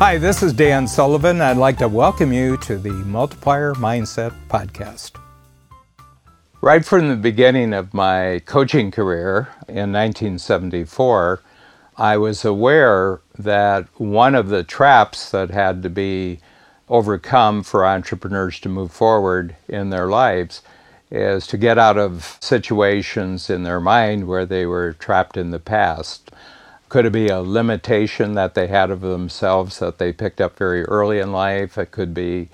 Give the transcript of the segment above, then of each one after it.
Hi, this is Dan Sullivan. I'd like to welcome you to the Multiplier Mindset Podcast. Right from the beginning of my coaching career in 1974, I was aware that one of the traps that had to be overcome for entrepreneurs to move forward in their lives is to get out of situations in their mind where they were trapped in the past. Could it be a limitation that they had of themselves that they picked up very early in life? It could be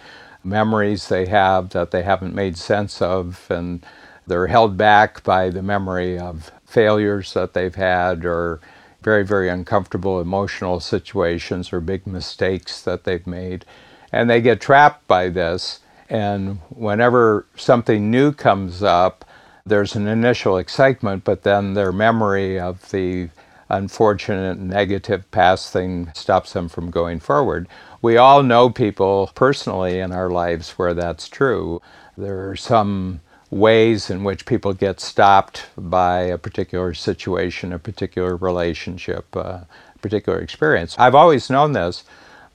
memories they have that they haven't made sense of and they're held back by the memory of failures that they've had or very, very uncomfortable emotional situations or big mistakes that they've made. And they get trapped by this. And whenever something new comes up, there's an initial excitement, but then their memory of the unfortunate negative past thing stops them from going forward. We all know people personally in our lives where that's true. There are some ways in which people get stopped by a particular situation, a particular relationship, a particular experience. I've always known this,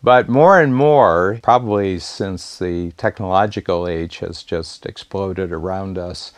but more and more, probably since the technological age has just exploded around us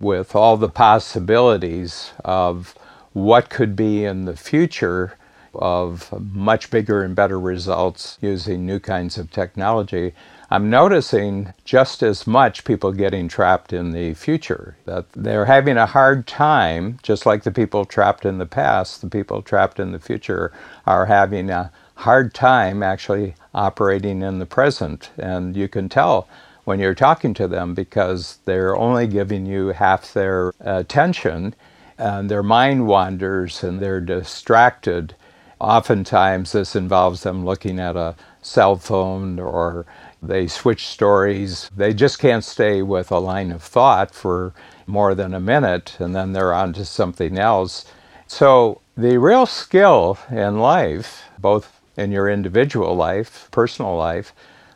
with all the possibilities of what could be in the future of much bigger and better results using new kinds of technology, I'm noticing just as much people getting trapped in the future. That they're having a hard time, just like the people trapped in the past, the people trapped in the future are having a hard time actually operating in the present. And you can tell when you're talking to them because they're only giving you half their attention and their mind wanders and they're distracted. Oftentimes, this involves them looking at a cell phone or they switch stories. They just can't stay with a line of thought for more than a minute and then they're on to something else. So, the real skill in life, both in your individual life, personal life,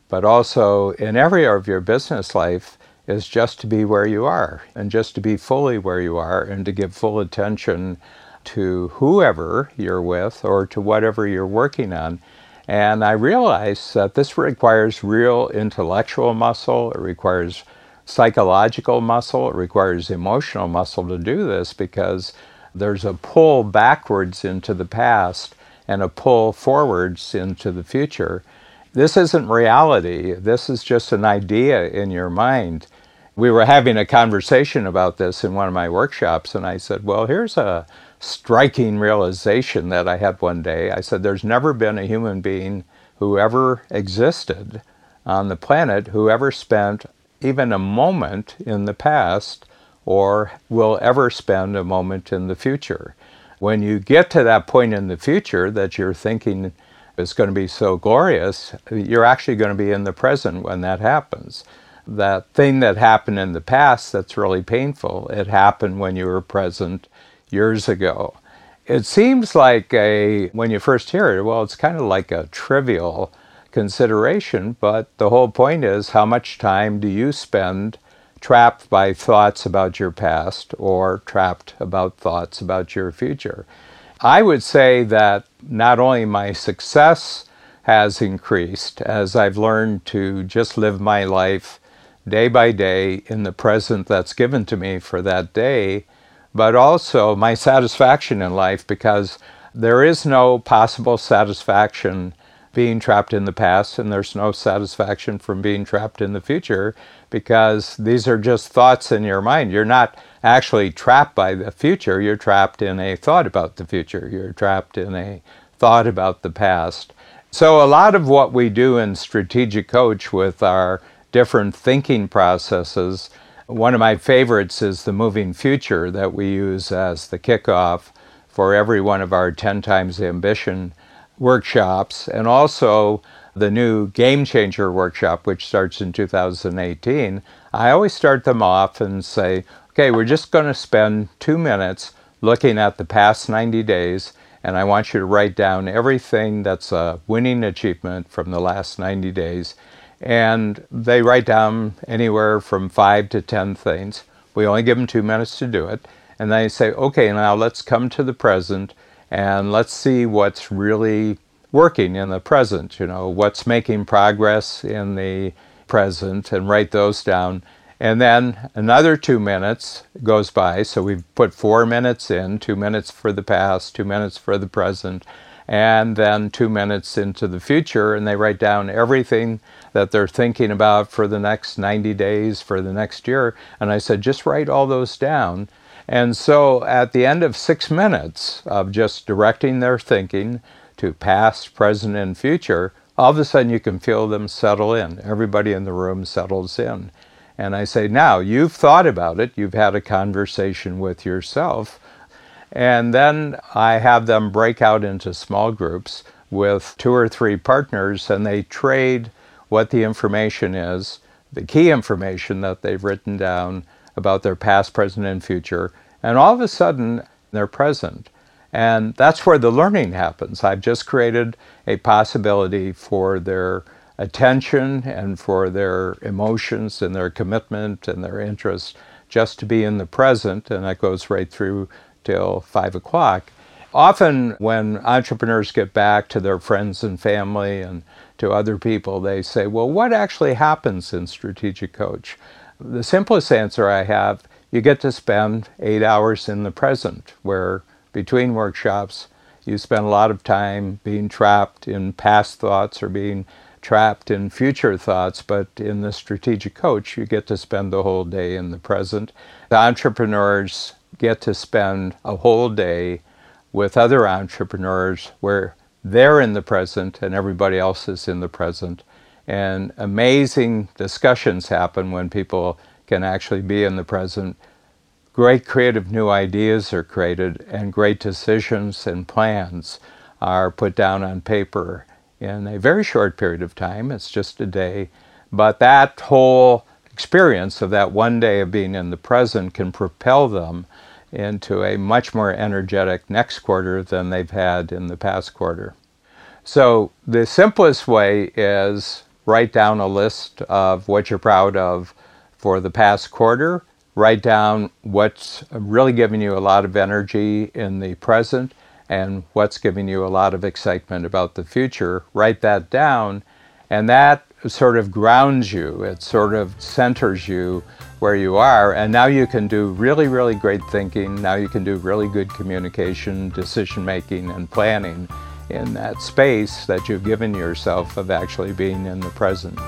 but also in every area of your business life is just to be where you are and just to be fully where you are and to give full attention to whoever you're with or to whatever you're working on. And I realize that this requires real intellectual muscle, it requires psychological muscle, it requires emotional muscle to do this because there's a pull backwards into the past and a pull forwards into the future. This isn't reality. This is just an idea in your mind. We were having a conversation about this in one of my workshops, and I said, Well, here's a striking realization that I had one day. I said, There's never been a human being who ever existed on the planet who ever spent even a moment in the past or will ever spend a moment in the future. When you get to that point in the future that you're thinking is going to be so glorious, you're actually going to be in the present when that happens. That thing that happened in the past that's really painful, it happened when you were present years ago. It seems like a, when you first hear it, well, it's kind of like a trivial consideration, but the whole point is how much time do you spend trapped by thoughts about your past or trapped about thoughts about your future. I would say that not only my success has increased as I've learned to just live my life day by day in the present that's given to me for that day, but also my satisfaction in life because there is no possible satisfaction being trapped in the past, and there's no satisfaction from being trapped in the future because these are just thoughts in your mind. You're not actually trapped by the future, you're trapped in a thought about the future, you're trapped in a thought about the past. So, a lot of what we do in Strategic Coach with our different thinking processes, one of my favorites is the moving future that we use as the kickoff for every one of our 10 times ambition workshops and also the new Game Changer workshop, which starts in 2018, I always start them off and say, okay, we're just going to spend two minutes looking at the past 90 days, and I want you to write down everything that's a winning achievement from the last 90 days. And they write down anywhere from five to 10 things. We only give them two minutes to do it. And they say, okay, now let's come to the present and let's see what's really working in the present, you know, what's making progress in the present, and write those down. And then another two minutes goes by. So we've put four minutes in two minutes for the past, two minutes for the present, and then two minutes into the future. And they write down everything that they're thinking about for the next 90 days, for the next year. And I said, just write all those down. And so at the end of six minutes of just directing their thinking to past, present, and future, all of a sudden you can feel them settle in. Everybody in the room settles in. And I say, now you've thought about it, you've had a conversation with yourself. And then I have them break out into small groups with two or three partners and they trade what the information is, the key information that they've written down about their past, present, and future, and all of a sudden they're present. And that's where the learning happens. I've just created a possibility for their attention and for their emotions and their commitment and their interest just to be in the present, and that goes right through till five o'clock. Often, when entrepreneurs get back to their friends and family and to other people, they say, Well, what actually happens in Strategic Coach? The simplest answer I have you get to spend eight hours in the present, where between workshops, you spend a lot of time being trapped in past thoughts or being trapped in future thoughts, but in the strategic coach, you get to spend the whole day in the present. The entrepreneurs get to spend a whole day with other entrepreneurs where they're in the present and everybody else is in the present. And amazing discussions happen when people can actually be in the present. Great creative new ideas are created, and great decisions and plans are put down on paper in a very short period of time. It's just a day. But that whole experience of that one day of being in the present can propel them into a much more energetic next quarter than they've had in the past quarter. So, the simplest way is write down a list of what you're proud of for the past quarter, write down what's really giving you a lot of energy in the present, and what's giving you a lot of excitement about the future. Write that down, and that sort of grounds you, it sort of centers you where you are, and now you can do really, really great thinking. Now you can do really good communication, decision making, and planning in that space that you've given yourself of actually being in the present.